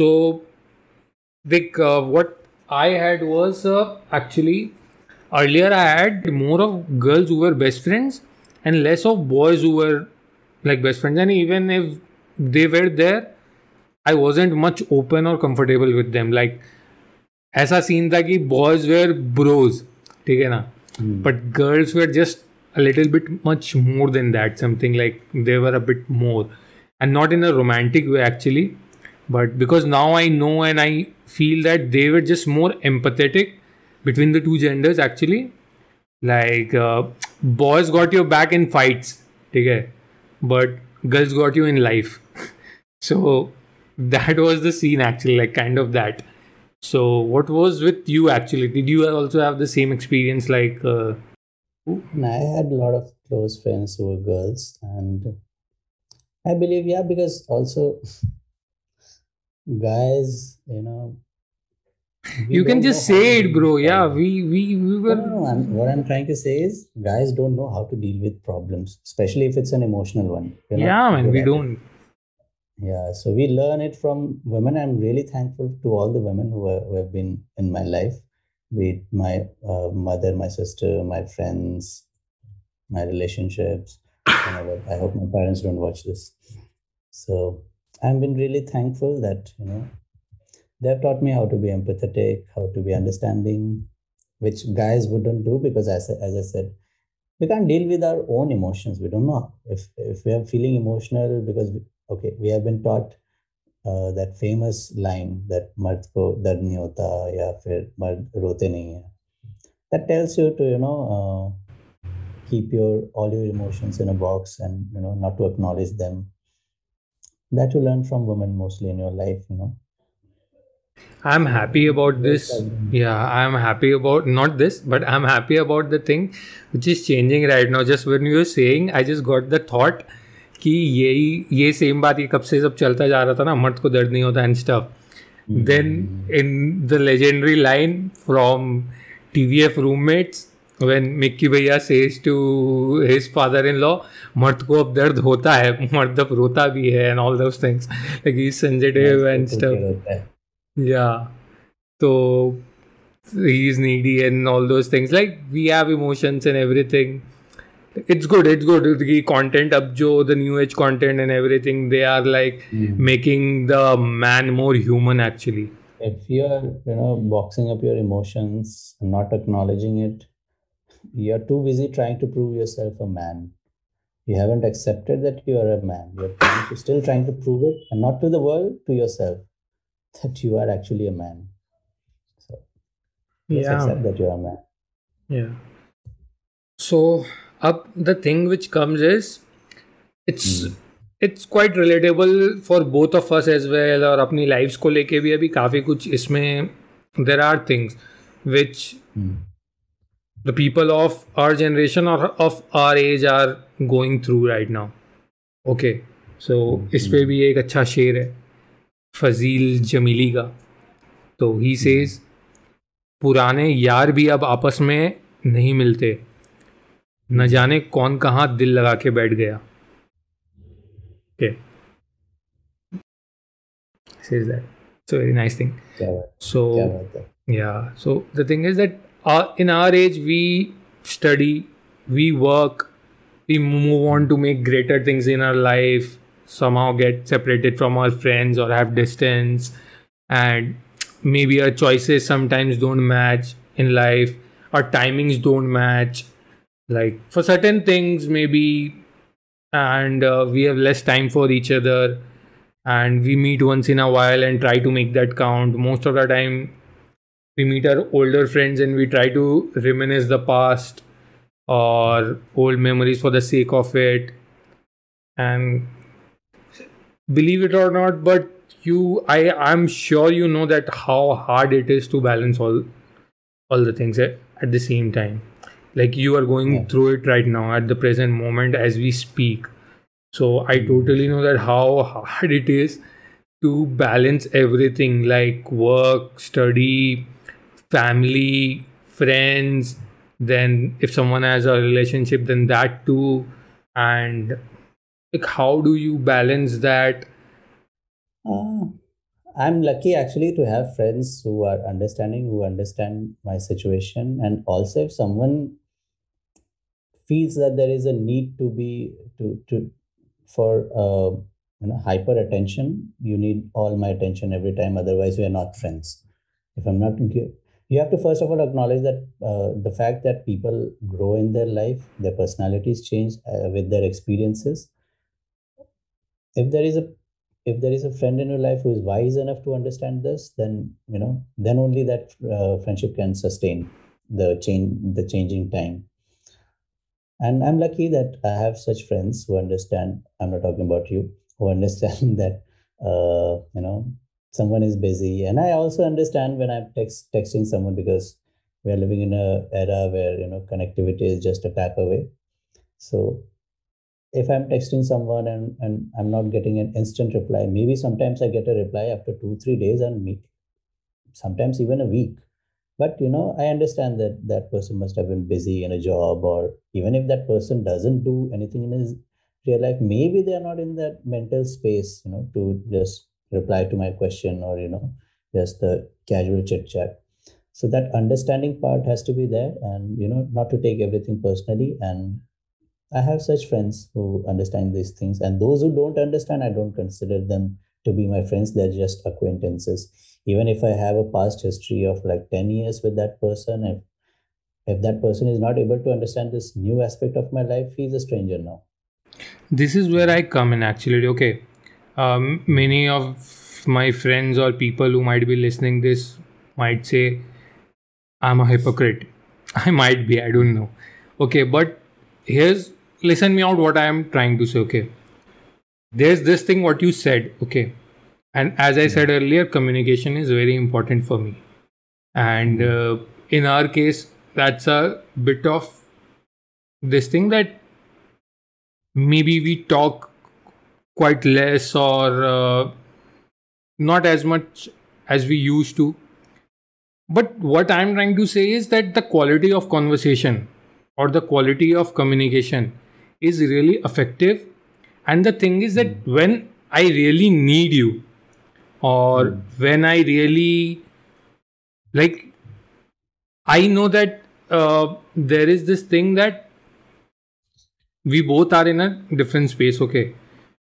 So, Vic, uh, what I had was uh, actually earlier I had more of girls who were best friends and less of boys who were like best friends. And even if they were there, I wasn't much open or comfortable with them. Like ऐसा scene था कि boys where Broz ठीक है ना but girls where just a little bit much more than that something like they were a bit more and not in a romantic way actually but because now i know and i feel that they were just more empathetic between the two genders actually. Like uh, boys got your back in fights okay but girls got you in life. So that was the scene actually like kind of that. So what was with you actually? Did you also have the same experience like uh, I had a lot of close friends who were girls, and I believe, yeah, because also guys, you know, you can just say it bro yeah we we we were no, no. I'm, what I'm trying to say is, guys don't know how to deal with problems, especially if it's an emotional one. We're yeah man we don't Yeah, so we learn it from women. I'm really thankful to all the women who, are, who have been in my life, with my uh, mother, my sister, my friends, my relationships. I hope my parents don't watch this. So I've been really thankful that, you know, they've taught me how to be empathetic, how to be understanding, which guys wouldn't do because, as, as I said, we can't deal with our own emotions. We don't know if, if we are feeling emotional because, we, okay, we have been taught uh, that famous line that mard ko nahi hota ya fir mard rote nahi hai. That tells you to you know uh, keep your all your emotions in a box and you know not to acknowledge them That you learn from women mostly in your life. You know. i'm happy about this Yes, I- yeah i'm happy about not this but i'm happy about the thing which is changing right now just when you were saying i just got the thought कि यही ये same बात ये कब से सब चलता जा रहा था ना मर्द को दर्द नहीं होता and stuff then in the legendary line from TVF roommates when Mickey Bhaiya says to his father-in-law मर्द को अब दर्द होता है मर्द अब रोता भी है and all those things like he's sensitive and तो stuff क्या होता है? yeah so he's needy and all those things like we have emotions and everything it's good it's good the content up jo the new age content and everything they are like making the man more human actually if you are you know boxing up your emotions and not acknowledging it you're too busy trying to prove yourself a man you haven't accepted that you are a man you're trying to, still trying to prove it and not to the world to yourself that you are actually a man so just yeah accept that you're a man Yeah. So up the thing which comes is it's it's quite relatable for both of us as well और अपनी lives को लेके भी अभी काफी कुछ इसमें there are things which Hmm. the people of our generation or of our age are going through right now. Okay. So mm-hmm. इस पे भी एक अच्छा शेर है फजील जमीली का तो ही सेज पुराने यार भी अब आपस में नहीं मिलते न जाने कौन कहाँ दिल लगा के बैठ गया okay says that it's a very nice thing so yeah so the thing is that uh, in our age we study we work we move on to make greater things in our life somehow get separated from our friends or have distance and maybe our choices sometimes don't match in life our timings don't match. Like for certain things maybe and uh, we have less time for each other and we meet once in a while and try to make that count. Most of the time we meet our older friends and we try to reminisce the past or old memories for the sake of it. And believe it or not but you i i'm sure you know that how hard it is to balance all all the things at, at the same time. Like you are going Yeah. through it right now at the present moment as we speak. So i hmm. totally know that how hard it is to balance everything like work study family friends then if someone has a relationship then that too and like how do you balance that Uh, I'm lucky actually to have friends who are understanding, who understand my situation, and also if someone feels that there is a need to be to to for uh, you know hyper attention, you need all my attention every time. Otherwise, we are not friends. If I'm not you have to first of all acknowledge that uh, the fact that people grow in their life, their personalities change uh, with their experiences. If there is a if there is a friend in your life who is wise enough to understand this then you know then only that uh, friendship can sustain the change the changing time and i'm lucky that i have such friends who understand i'm not talking about you who understand that uh, you know someone is busy and i also understand when i'm text, texting someone because we are living in a era where you know connectivity is just a tap away so if I'm texting someone and, and I'm not getting an instant reply, maybe sometimes I get a reply after two, three days and meet, sometimes even a week. But you know, I understand that that person must have been busy in a job, or even if that person doesn't do anything in his real life, maybe they are not in that mental space, you know, to just reply to my question or you know, just the casual chit chat. So that understanding part has to be there, and you know, not to take everything personally and I have such friends who understand these things, and those who don't understand, I don't consider them to be my friends. They're just acquaintances. Even if I have a past history of like 10 years with that person, if if that person is not able to understand this new aspect of my life, he's a stranger now. This is where I come in actually. Okay. Um, many of my friends or people who might be listening this might say I'm a hypocrite. I might be, I don't know. Okay, but here's listen me out what I am trying to say. Okay. There's this thing what you said. Okay. And as I said earlier, communication is very important for me. And uh, in our case, that's a bit of this thing that maybe we talk quite less or uh, not as much as we used to. But what I'm trying to say is that the quality of conversation or the quality of communication is really effective and the thing is that mm. when i really need you or mm. when i really like i know that uh, there is this thing that we both are in a different space okay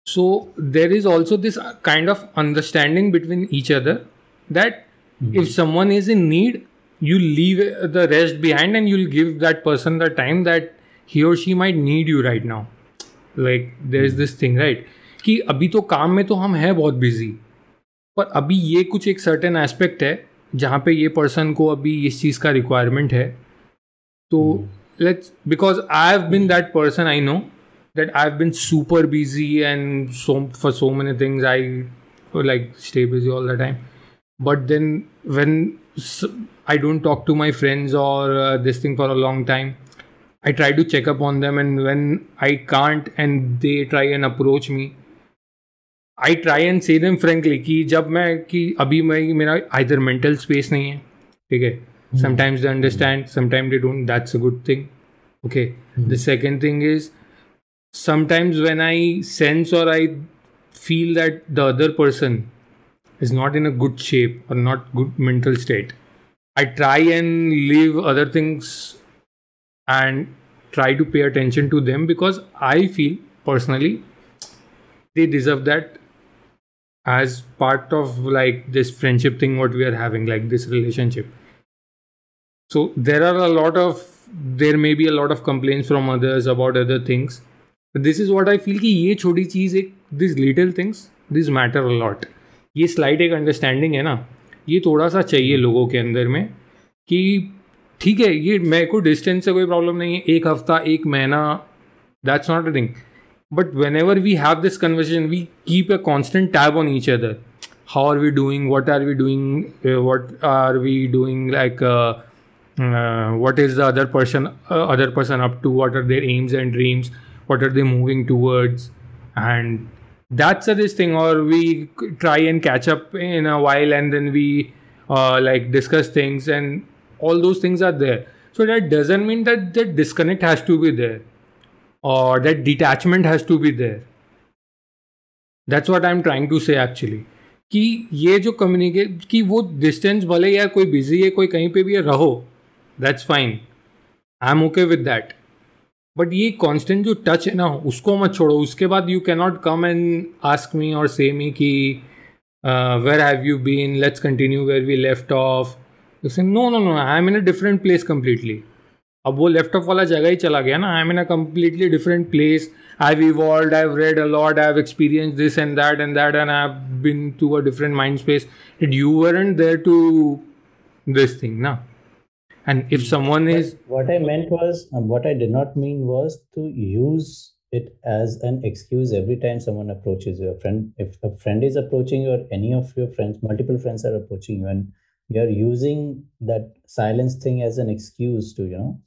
so there is also this kind of understanding between each other that mm-hmm. if someone is in need you leave the rest behind and you'll give that person the time that ही और she might need you right now like there is this thing right कि अभी तो काम में तो हम हैं बहुत बिज़ी पर अभी ये कुछ एक सर्टेन एस्पेक्ट है जहाँ पे ये पर्सन को अभी इस चीज़ का रिक्वायरमेंट है तो let's because I have been that person I know that I've been super busy and so for so many things I like stay busy all the time. But then when I don't talk to my friends or uh, this thing for a long time, I try to check up on them, and when I can't and they try and approach me, I try and say them frankly कि जब मैं कि अभी मैं मेरा either mental space नहीं है ठीक है sometimes they understand sometimes they don't that's a good thing okay mm-hmm. the second thing is sometimes when i sense or i feel that the other person is not in a good shape or not good mental state i try and leave other things and try to pay attention to them because I feel personally they deserve that as part of like this friendship thing what we are having like this relationship. So there are a lot of there may be a lot of complaints from others about other things this is what I feel कि ये छोटी चीज़ एक this little things this matter a lot ये slight एक understanding है ना? ये थोड़ा सा चाहिए लोगों के अंदर में कि ठीक है, ये मेरे को डिस्टेंस से कोई प्रॉब्लम नहीं है, एक हफ़्ता, एक महीना that's not a thing but whenever we have this conversation we keep a constant tab on each other how are we doing what are we doing what are we doing like what is the other person other person up to what are their aims and dreams what are they moving towards and that's a this thing or we try and catch up in a while and then we uh, like discuss things and all those things are there so that doesn't mean that that disconnect has to be there or that detachment has to be there that's what i'm trying to say actually कि ये जो communicate कि वो distance भले यार कोई busy है कोई कहीं पे भी है रहो that's fine I am okay with that but ये कांस्टेंट जो टच है ना उसको मत छोड़ो। उसके बाद you can not come and ask me और से मी कि where have you been let's continue where we left off no no no I am in a different place completely अब वो लेफ़्ट ऑफ़ वाला जगह ही चला गया ना। I am in a completely different place I've evolved, I've read a lot, I've experienced this and that and that, and I've been to a different mind space. And you weren't there to this thing, now. And if someone is. What I meant was, um, what I did not mean was to use it as an excuse every time someone approaches your friend, if a friend is approaching you, or any of your friends, multiple friends are approaching you, and you're using that silence thing as an excuse to, you know,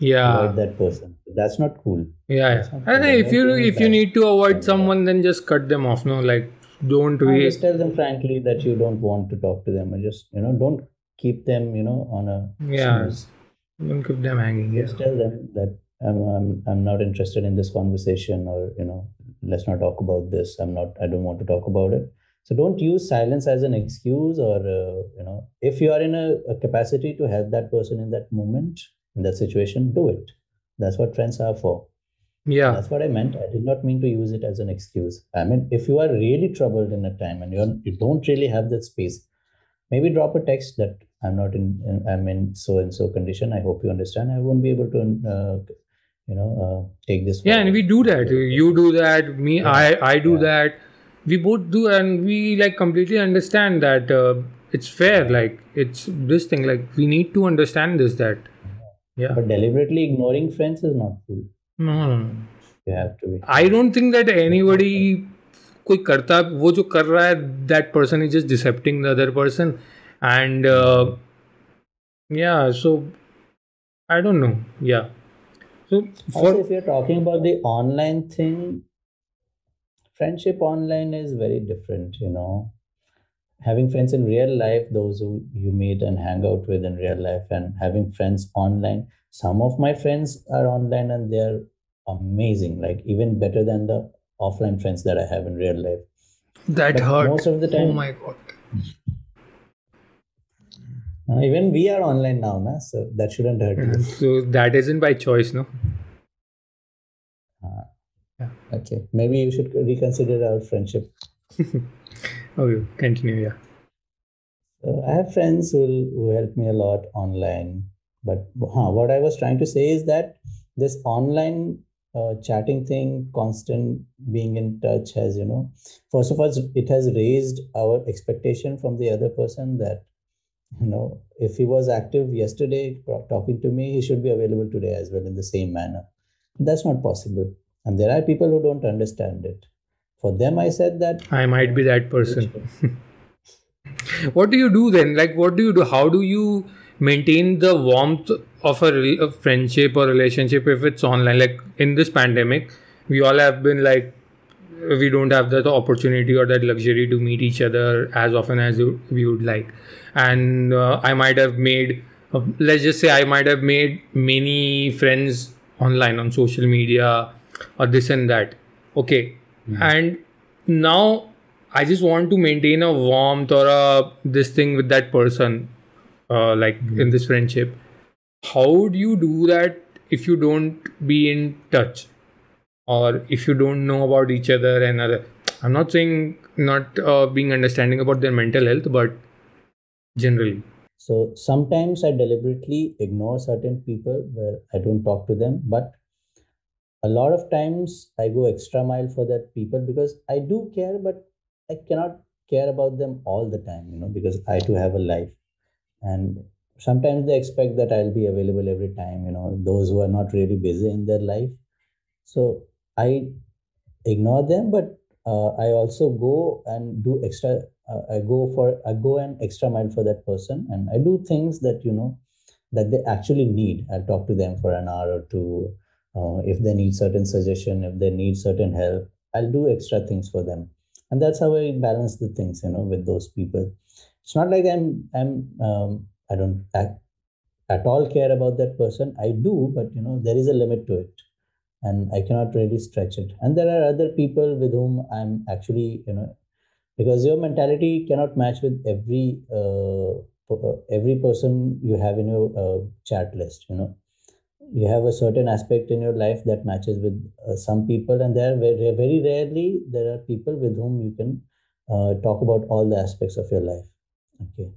yeah. avoid that person. That's not cool. Yeah, That's yeah. not cool. if you if you need to avoid someone then just cut them off no? Like don't waste just tell them frankly that you don't want to talk to them. And just you know don't keep them you know on a Yeah. snooze. don't keep them hanging yeah just tell them that I'm, I'm i'm not interested in this conversation or you know let's not talk about this i'm not i don't want to talk about it so don't use silence as an excuse or uh, you know if you are in a, a capacity to help that person in that moment in that situation do it that's what friends are for yeah that's what I meant. I did not mean to use it as an excuse. I mean, if you are really troubled in a time and you're you don't really have that space, maybe drop a text that I'm not in, in I'm in so and so condition. I hope you understand. I won't be able to, uh, you know, uh, take this. yeah and forward. we do that you do that me Yeah. i i do Yeah. that we both do and we like completely understand that uh, it's fair like it's this thing like we need to understand this that yeah But deliberately ignoring friends is not cool. no, no, no. You have to be. I don't think that anybody कोई करता वो जो कर रहा है that person is just decepting the other person and uh, yeah so I don't know yeah so for Also, if you're talking about the online thing, friendship online is very different, you know. Having friends in real life, those who you meet and hang out with in real life, and having friends online. Some of my friends are online and they're amazing, like even better than the offline friends that I have in real life. that But hurt most of the time. oh my god uh, even we are online now, na? so that shouldn't hurt you. so that isn't by choice no Uh, Yeah. Okay, maybe you should reconsider our friendship. okay continue yeah So I have friends who, who help me a lot online. But huh, what I was trying to say is that this online uh, chatting thing, constant being in touch has, you know, first of all, it has raised our expectation from the other person that, you know, if he was active yesterday talking to me, he should be available today as well in the same manner. That's not possible. And there are people who don't understand it. For them, I said that I might be that person what do you do then like what do you do how do you maintain the warmth of a, re- a friendship or relationship if it's online like in this pandemic we all have been like we don't have that opportunity or that luxury to meet each other as often as you- we would like. And uh, i might have made uh, let's just say i might have made many friends online on social media or this and that. Okay. And now I just want to maintain a warmth or a this thing with that person, uh, like in this friendship. How do you do that if you don't be in touch, or if you don't know about each other and other? I'm not saying not uh, being understanding about their mental health, but generally, So sometimes I deliberately ignore certain people where I don't talk to them, but a lot of times I go extra mile for that people because I do care, but I cannot care about them all the time, you know, because I do have a life. And sometimes they expect that I'll be available every time, you know, those who are not really busy in their life. So I ignore them, but uh, I also go and do extra. Uh, I go for I go an extra mile for that person, and I do things that you know that they actually need. I'll talk to them for an hour or two. Uh, if they need certain suggestion, if they need certain help, I'll do extra things for them, and that's how I balance the things, you know, with those people. It's not like I'm I'm um, I don't act, at all care about that person. I do, but you know there is a limit to it and I cannot really stretch it. And there are other people with whom I'm actually, you know, because your mentality cannot match with every uh, uh, every person you have in your uh, chat list you know. You have a certain aspect in your life that matches with uh, some people and there very, very rarely there are people with whom you can uh, talk about all the aspects of your life. Okay.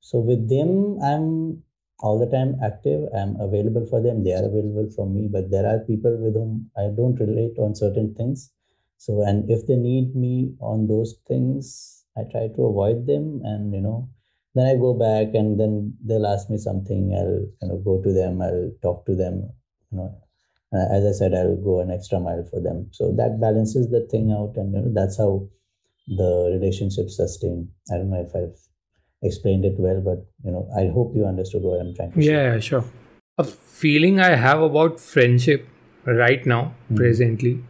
So with them i'm all the time active i'm available for them they are available for me but there are people with whom i don't relate on certain things so and if they need me on those things i try to avoid them and you know then I go back and then they'll ask me something. I'll kind of go to them. I'll talk to them. You know, uh, as I said, I'll go an extra mile for them. So that balances the thing out, and you know, that's how the relationship sustain. I don't know if I've explained it well, but you know, I hope you understood what I'm trying to say. Yeah, sure. A feeling I have about friendship right now, mm-hmm. presently,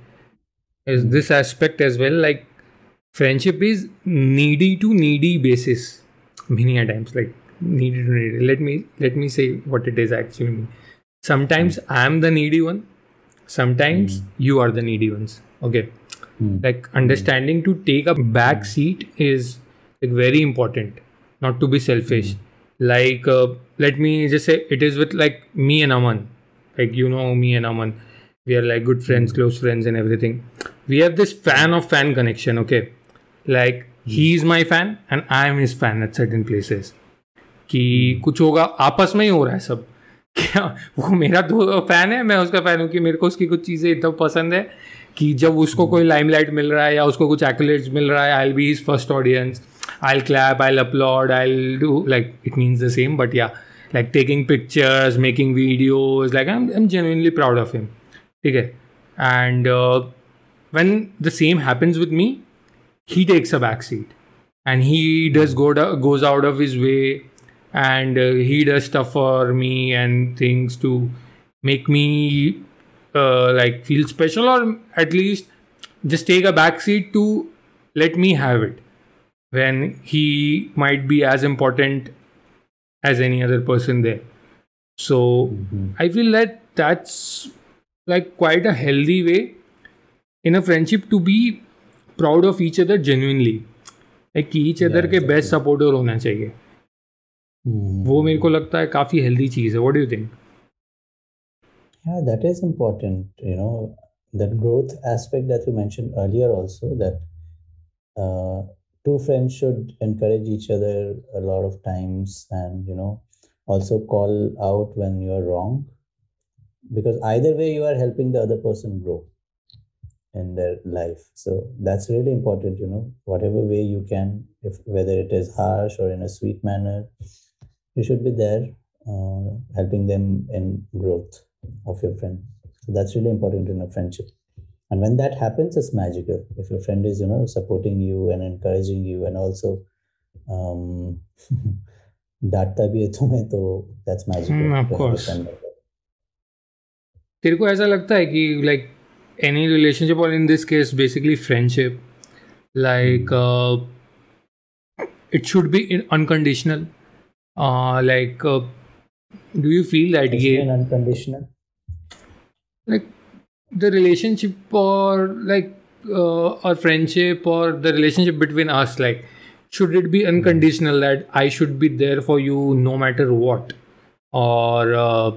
is mm-hmm. this aspect as well. Like friendship is needy to needy basis many a times like needed to needed let me let me say what it is actually mean sometimes mm. i'm the needy one sometimes mm. you are the needy ones okay mm. like understanding to take a back seat is like very important not to be selfish like let me जैसे it is with like me and Aman like you know me and Aman we are like good friends close friends and everything we have this fan of fan connection okay like he is my fan and I am his fan at certain places कि कुछ होगा आपस में ही हो रहा है सब क्या वो मेरा दो फ़ैन है मैं उसका फ़ैन हूँ कि मेरे को उसकी कुछ चीज़ें इतना पसंद है कि जब उसको कोई लाइमलाइट मिल रहा है या उसको कुछ एक्ोलेट्स मिल रहा है I'll be his first audience I'll clap, I'll applaud, I'll do like it means the same, but yeah, like taking pictures, making videos, like I'm, I'm genuinely proud of him. Okay. And uh, when the same happens with me, he takes a backseat and he does go to, goes out of his way and uh, he does stuff for me and things to make me uh, like feel special or at least just take a backseat to let me have it when he might be as important as any other person there so mm-hmm. i feel that that's like quite a healthy way in a friendship to be proud of each other genuinely एक कि each other के best supporter होना चाहिए hmm. वो मेरे को लगता है काफ़ी हेल्दी चीज़ है what do you think Yeah, that is important. You know, that growth aspect that you mentioned earlier also that uh, two friends should encourage each other a lot of times and, you know, also call out when you are wrong. Because either way, you are helping the other person grow in their life. So that's really important you know. Whatever way you can if whether it is harsh or in a sweet manner you should be there uh, helping them in growth of your friend. So that's really important in a friendship and when that happens it's magical if your friend is you know supporting you and encouraging you and also um डांटता भी है तुम्हें तो that's magical of course तेरे को ऐसा लगता है कि like any relationship or in this case basically friendship like uh, it should be in unconditional uh, like uh, do you feel that yeah, unconditional like the relationship or like uh, or friendship or the relationship between us like should it be unconditional that i should be there for you no matter what? Or uh,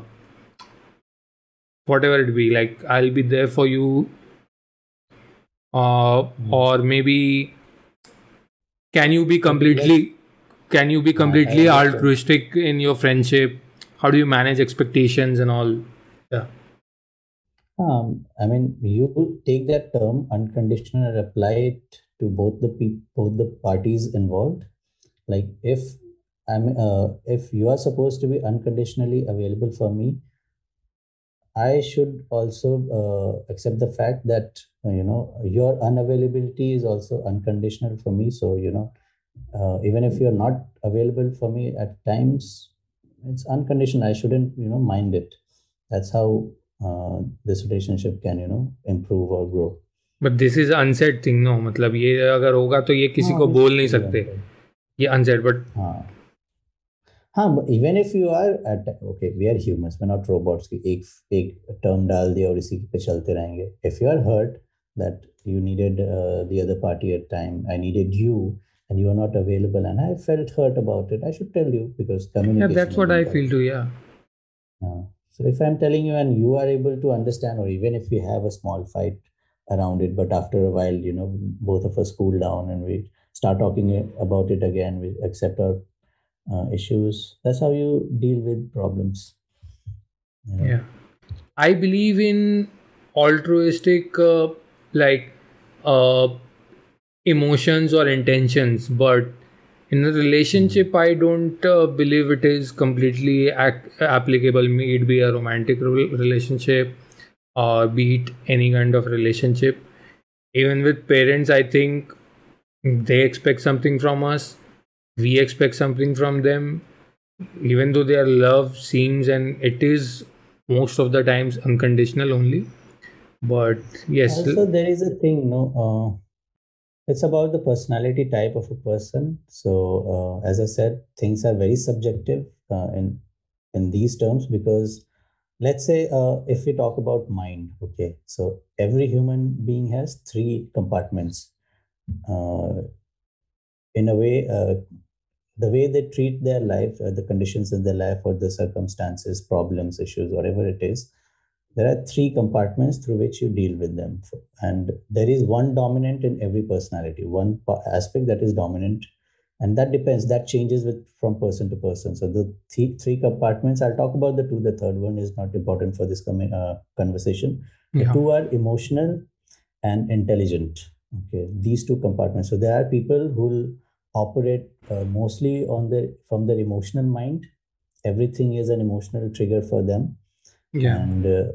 whatever it be like i'll be there for you uh, mm. or maybe can you be completely can you be completely altruistic in your friendship? How do you manage expectations and all? Yeah um, I mean, you take that term unconditional and apply it to both the people, both the parties involved. Like if I'm, uh, if you are supposed to be unconditionally available for me, I should also uh, accept the fact that uh, you know your unavailability is also unconditional for me. So you know, uh, even if you're not available for me at times, it's unconditional. I shouldn't you know mind it. That's how uh, this relationship can you know improve or grow. But this is unsaid thing, no? मतलब ये अगर होगा तो ये किसी को बोल नहीं सकते ये unsaid but हाँ हाँ even if you are okay we are humans we not robots की एक एक टर्म डाल दिया और इसी पे चलते रहेंगे if you are hurt that you needed uh, the other party at time i needed you and you are not available and i felt hurt about it i should tell you because communication yeah that's what i feel too yeah uh, so if i'm telling you and you are able to understand or even if we have a small fight around it but after a while you know both of us cool down and we start talking about it again we accept our uh, issues that's how you deal with problems you know? yeah i believe in altruistic uh, like uh, emotions or intentions but in a relationship i don't uh, believe it is completely ac- applicable may it be a romantic re- relationship or be it any kind of relationship. Even with parents i think they expect something from us we expect something from them. Even though their love seems and it is most of the times unconditional only but yes also there is a thing no uh, it's about the personality type of a person. So uh, as i said things are very subjective uh, in in these terms because let's say uh, if we talk about mind okay so every human being has three compartments uh, in a way uh, the way they treat their life uh, the conditions in their life or the circumstances problems issues whatever it is there are three compartments through which you deal with them. And there is one dominant in every personality one aspect that is dominant. And that depends that changes with from person to person. So the th- three compartments i'll talk about the two. The third one is not important for this com- uh, conversation. The two are emotional and intelligent. Okay these two compartments. So there are people who will operate uh, mostly on the from their emotional mind. Everything is an emotional trigger for them. Yeah. And uh,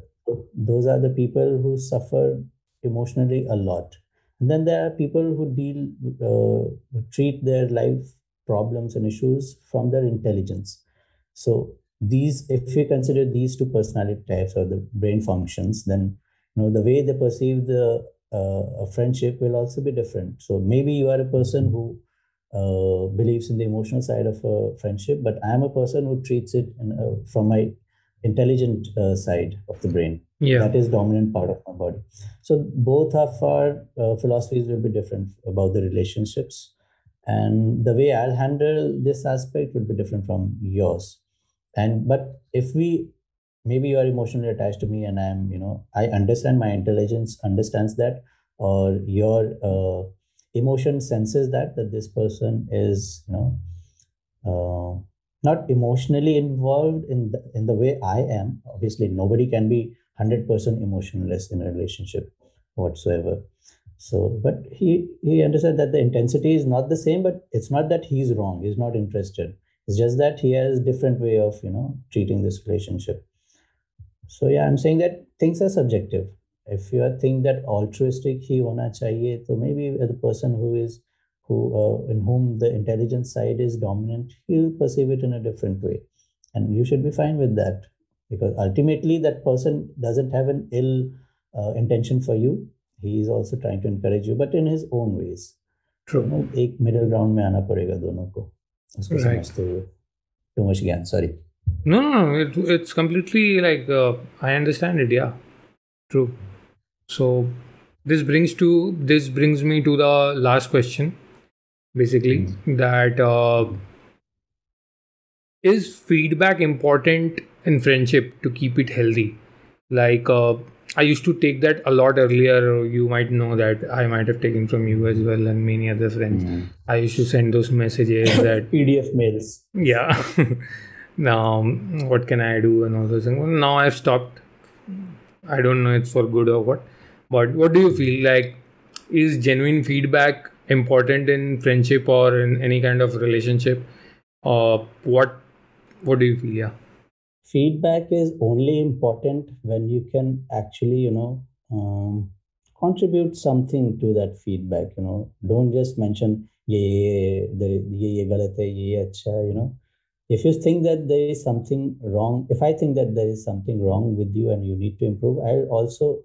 those are the people who suffer emotionally a lot. And then there are people who deal uh, treat their life problems and issues from their intelligence. So these if we consider these two personality types or the brain functions then you know the way they perceive the uh, a friendship will also be different. So maybe you are a person who uh, believes in the emotional side of a friendship but i am a person who treats it in, from my intelligent uh, side of the brain. Yeah. That is dominant part of my body. So both of our uh, philosophies will be different about the relationships. And the way i'll handle this aspect will be different from yours. And but if we maybe you are emotionally attached to me and i'm you know i understand my intelligence understands that or your uh, emotion senses that that this person is you know uh, not emotionally involved in the, in the way I am. Obviously, nobody can be 100% emotionless in a relationship whatsoever. So, but he he understood that the intensity is not the same, but it's not that he's wrong. He's not interested. It's just that he has different way of you know treating this relationship. So yeah, I'm saying that things are subjective. If you think that altruistic he hona chahiye, so maybe the person who is who uh, in whom the intelligence side is dominant he'll perceive it in a different way and you should be fine with that because ultimately that person doesn't have an ill uh, intention for you he is also trying to encourage you but in his own ways true you know, एक middle ground में आना पड़ेगा दोनों को उसको right. समझते हुए too much ज्ञान sorry no no no it, it's completely like uh, i understand it yeah true so this brings to this brings me to the last question basically mm. that uh, is feedback important in friendship to keep it healthy? Like uh, i used to take that a lot earlier. You might know that i might have taken from you as well and many other friends. Mm. i used to send those messages that pdf mails. Yeah. Now what can i do and all those things. Well, now i've stopped. I don't know it's for good or what. But what do you feel? Like is genuine feedback important in friendship or in any kind of relationship uh, what what do you feel? Yeah. Feedback is only important when you can actually you know um, contribute something to that feedback you know. Don't just mention ye ye ye ye ye acha you know. If you think that there is something wrong if i think that there is something wrong with you and you need to improve i'll also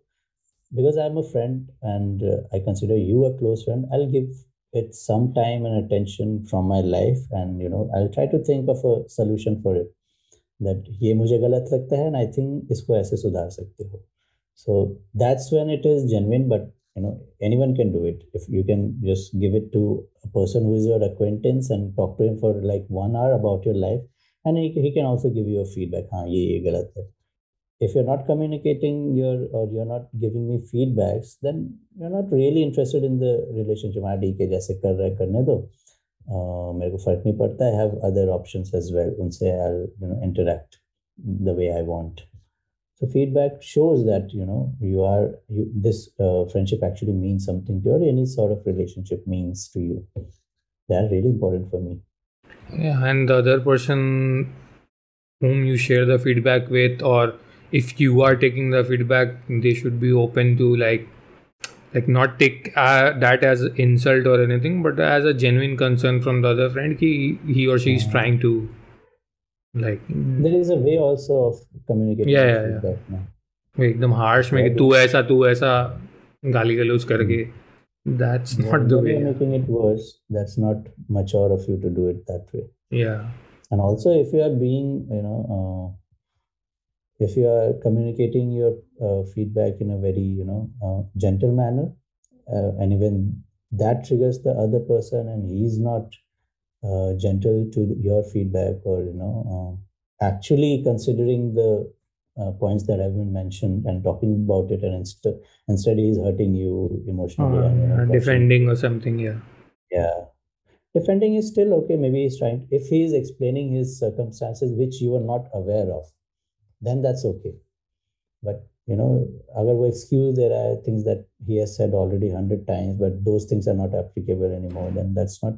because I'm a friend and uh, I consider you a close friend, I'll give it some time and attention from my life and you know I'll try to think of a solution for it that ये मुझे गलत लगता है and I think इसको ऐसे सुधार सकते हो so that's when it is genuine but you know anyone can do it if you can just give it to a person who is your acquaintance and talk to him for like one hour about your life and he, he can also give you a feedback Haan, ye, ye galat hai. if you're not communicating your or you're not giving me feedbacks then you're not really interested in the relationship हाँ ठीक है जैसे कर रहा है करने दो uh, मेरे को फर्क नहीं पड़ता I have other options as well उनसे I'll you know interact the way I want so feedback shows that you know you are you, this uh, friendship actually means something to you or any sort of relationship means to you they're really important for me yeah and the other person whom you share the feedback with or if you are taking the feedback they should be open to like like not take uh, that as insult or anything but as a genuine concern from the other friend he, he or she is Yeah. trying to like there is a way also of communicating Yeah, the yeah, yeah. feedback now. एकदम harsh में कि तू ऐसा तू ऐसा गाली गलौज करके that's Yeah, not the when way you're making it worse that's not mature of you to do it that way yeah and also if you are being you know uh, if you are communicating your uh, feedback in a very you know uh, gentle manner uh, and even that triggers the other person and he's not uh, gentle to your feedback or you know uh, actually considering the uh, points that I have been mentioned and talking about it and instead instead he's hurting you emotionally Uh, and you know, defending or something yeah yeah. Defending is still okay. Maybe he's trying, if he is explaining his circumstances which you are not aware of, then that's okay. But, you know, agar wo excuse there are things that he has said already hundred times, but those things are not applicable anymore, then that's not.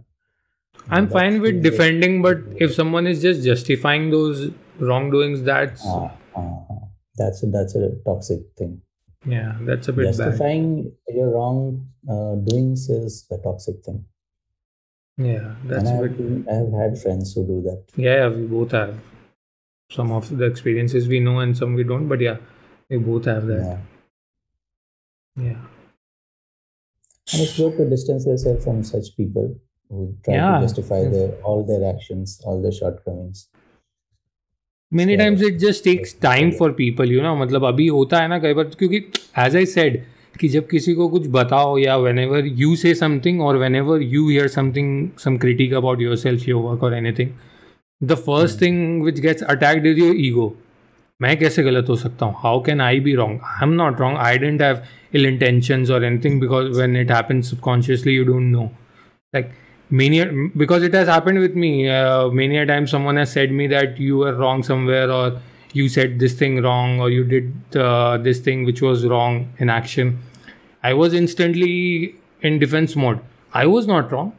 i'm that fine with defending but if someone is just justifying those wrongdoings that's Ah, ah. That's a, that's a toxic thing. yeah that's a bit bad Justifying your wrong uh, doings is a toxic thing. yeah that's and I a have, bit I have had friends who do that. yeah, yeah we both have some of the experiences we know and some we don't but yeah we both have that yeah, yeah. and it's good to distance yourself from such people who try yeah. to justify their all their actions all their shortcomings many times it just takes time for people you ना मतलब अभी होता है ना कई बार क्योंकि as I said कि जब किसी को कुछ बताओ या whenever you say something और whenever you hear something some critic about yourself your work और anything the first thing which gets attacked is your ego मैं कैसे गलत हो सकता हूँ how can I be wrong I am not wrong I didn't have ill intentions or anything because when it happens subconsciously you don't know like many because it has happened with me uh, many a time someone has said me that you were wrong somewhere or you said this thing wrong or you did uh, this thing which was wrong in action i was instantly in defense mode i was not wrong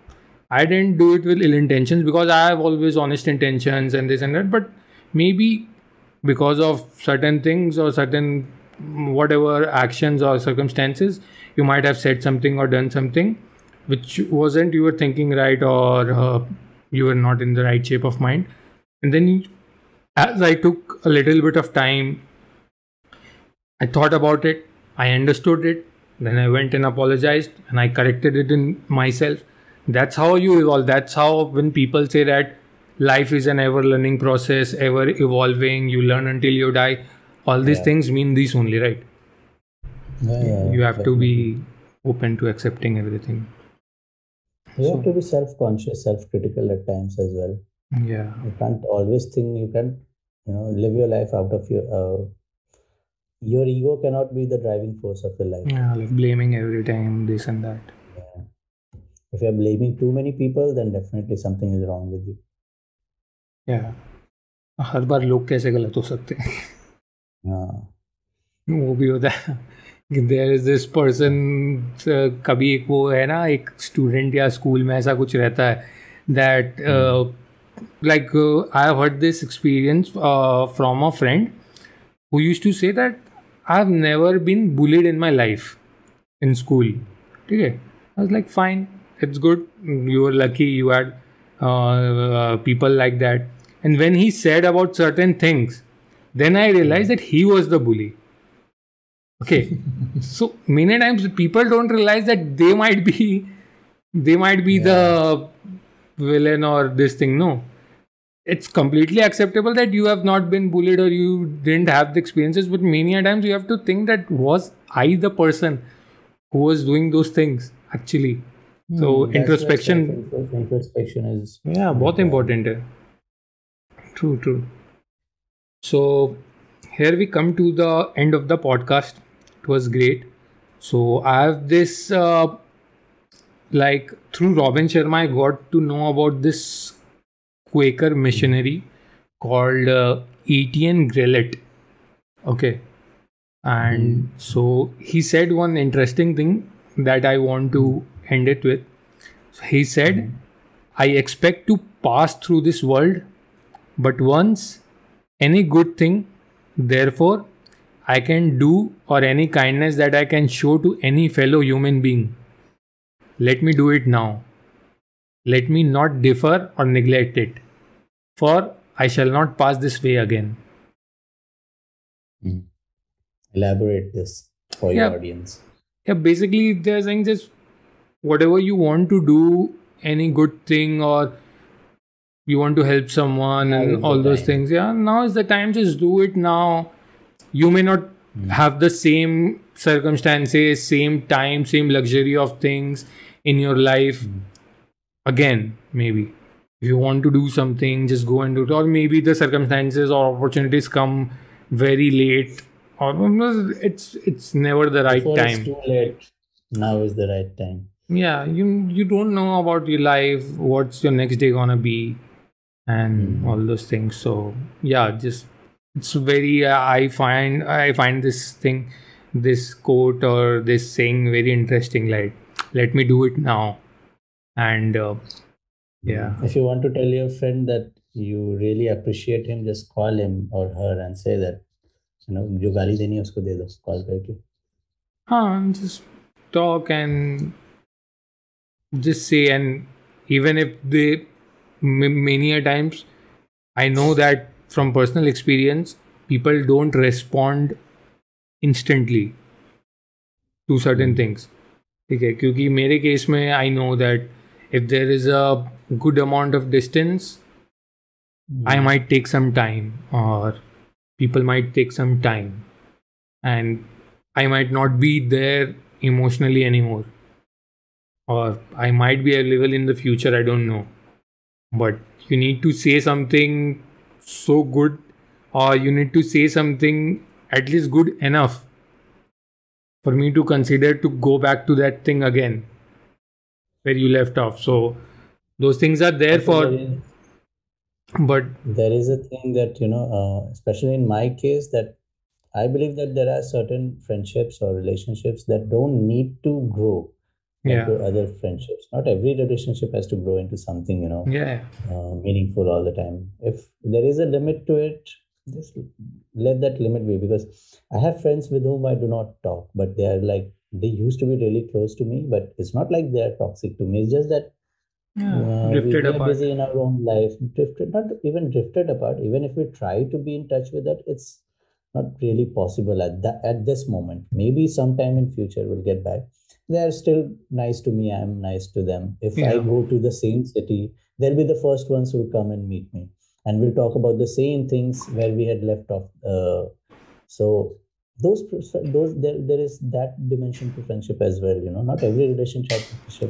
i didn't do it with ill intentions because i have always honest intentions and this and that but maybe because of certain things or certain whatever actions or circumstances you might have said something or done something which wasn't you were thinking right or uh, you were not in the right shape of mind. And then as i took a little bit of time i thought about it i understood it then i went and apologized and i corrected it in myself that's how you evolve that's how when people say that life is an ever learning process ever evolving you learn until you die all these Yeah. things mean this only right Yeah, you have to be open to accepting everything You have to be self-conscious, self-critical at times as well. yeah You can't always think you can't, you know, live your life out of your. Uh, your ego cannot be the driving force of your life. yeah like blaming every time this and that. If you're blaming too many people, then definitely something is wrong with you. yeah. हर बार लोग कैसे गलत हो सकते हैं? हाँ। वो भी होता है। देर इज़ दिस पर्सन कभी एक वो है ना एक स्टूडेंट या स्कूल में ऐसा कुछ रहता है that like I have heard this experience from a friend who used to say that I have never been bullied in my life in school ठीक है? I was like fine. It's good. You were lucky you had uh, uh, people like that. And when he said about certain things then I realized that he was the bully. Okay. So many times people don't realize that they might be they might be the villain or this thing. No. It's completely acceptable that you have not been bullied or you didn't have the experiences but many a times you have to think that was i the person who was doing those things actually so hmm. introspection introspection is yeah both important. true true. So here we come to the end of the podcast. It was great. So i have this uh, like through robin sharma i got to know about this quaker missionary called uh, Etienne Grellet okay. And hmm. so he said one interesting thing that i want to end it with. So he said, hmm. I expect to pass through this world, but once any good thing, therefore, I can do or any kindness that I can show to any fellow human being. Let me do it now. Let me not differ or neglect it, for I shall not pass this way again. Hmm. elaborate this for Yeah. your audience. Yeah, basically, they're saying just whatever you want to do, any good thing, or you want to help someone Now and all those time. things. Yeah, now is the time. Just do it now. You may not hmm. have the same circumstances, same time, same luxury of things in your life. Hmm. Again, maybe if you want to do something, just go and do it. Or maybe the circumstances or opportunities come very late, or it's it's never the right Before time it's too late, now is the right time yeah you you don't know about your life what's your next day gonna be and Mhm. all those things so yeah just it's very uh, i find i find this thing this quote or this saying very interesting like let me do it now and uh, yeah If you want to tell your friend that you really appreciate him, just call him or her and say that, you know, जो गाली देनी है उसको दे दो call करके. huh, just talk and just say and even if they m- many a times i know that from personal experience people don't respond instantly to certain things ठीक है क्योंकि मेरे केस में I know that if there is a good amount of distance I might take some time, or people might take some time, and I might not be there emotionally anymore, or I might be available in the future. I don't know, but you need to say something so good, or you need to say something at least good enough for me to consider to go back to that thing again where you left off. So those things are there for, but there is a thing that you know uh, especially in my case that i believe that there are certain friendships or relationships that don't need to grow yeah, into other friendships. Not every relationship has to grow into something you know yeah. uh, meaningful all the time. If there is a limit to it just let that limit be because i have friends with whom i do not talk but they are like they used to be really close to me but it's not like they are toxic to me. It's just that Yeah, uh, drifted we are apart. busy in our own life. Drifted not even drifted apart. Even if we try to be in touch with that it's not really possible at that at this moment. Maybe sometime in future we'll get back they are still nice to me. I'm nice to them. If i go to the same city they'll be the first ones who will come and meet me. And we'll talk about the same things where we had left off uh, so those those there, there is that dimension to friendship as well you know. Not every relationship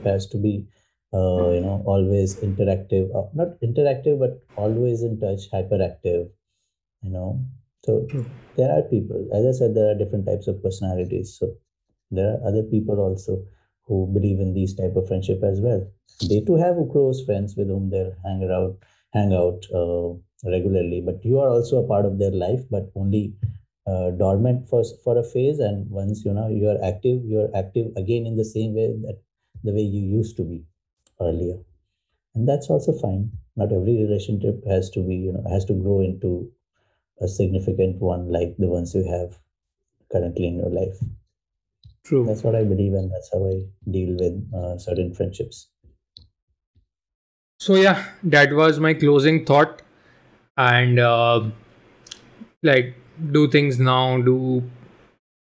has to be uh, you know always interactive uh, not interactive but always in touch hyperactive you know. So there are people. As i said there are different types of personalities. So there are other people also who believe in these type of friendship as well. They too have close friends with whom they'll hang out hang out uh, regularly but you are also a part of their life but only uh, dormant for for a phase and once you know you are active you are active again in the same way that the way you used to be earlier. And that's also fine. Not every relationship has to be you know has to grow into a significant one like the ones you have currently in your life True. that's what i believe and that's how i deal with uh, certain friendships So yeah, that was my closing thought, and uh, like do things now, do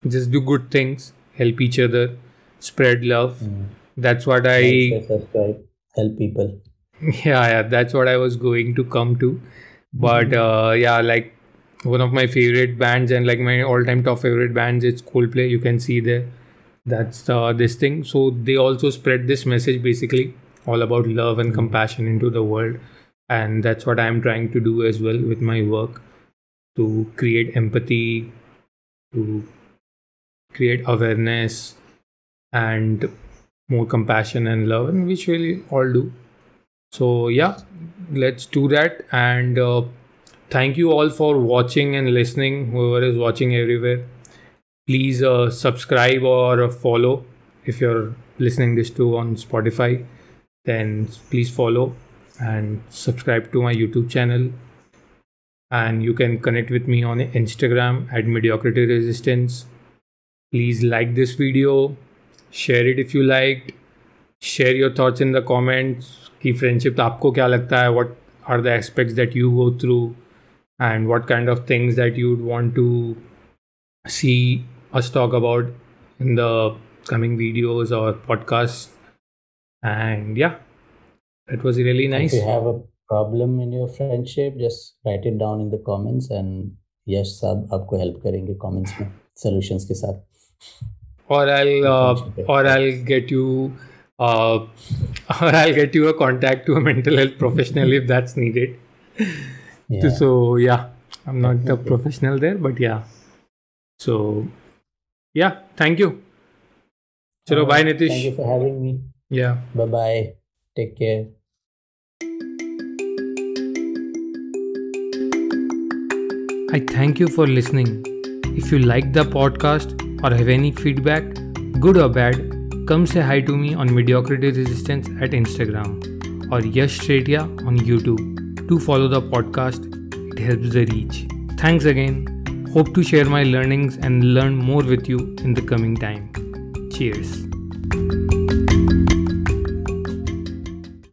just do good things, help each other, spread love. Mm. That's what I share, subscribe help people yeah yeah that's what I was going to come to, but uh, yeah like one of my favorite bands and like my all-time top favorite bands it's Coldplay. You can see there that's uh, this thing. So they also spread this message basically all about love and compassion into the world. And that's what i'm trying to do as well with my work to create empathy to create awareness and more compassion and love and which we'll all do. So yeah let's do that. And uh, thank you all for watching and listening whoever is watching everywhere please uh, subscribe or follow if you're listening this to on spotify then please follow and subscribe to my youtube channel and you can connect with me on instagram at mediocrity resistance please like this video share it if you liked share your thoughts in the comments कि friendship आपको क्या लगता है what are the aspects that you go through and what kind of things that you would want to see us talk about in the coming videos or podcasts and yeah it was really nice if you have a problem in your friendship just write it down in the comments and यश साहब आपको help करेंगे comments में solutions के साथ or I'll uh, or I'll get you uh, or I'll get you a contact to a mental health professional if that's needed. Yeah. So yeah, I'm not a Definitely. professional there, but yeah. So yeah, thank you. Chalo, bye Nitish. Thank you for having me. Yeah. Bye bye. Take care. I thank you for listening. If you like the podcast or have any feedback, good or bad, come say hi to me on Mediocrity Resistance at Instagram or Yash Tretia on YouTube. To follow the podcast, it helps the reach. Thanks again. Hope to share my learnings and learn more with you in the coming time. Cheers.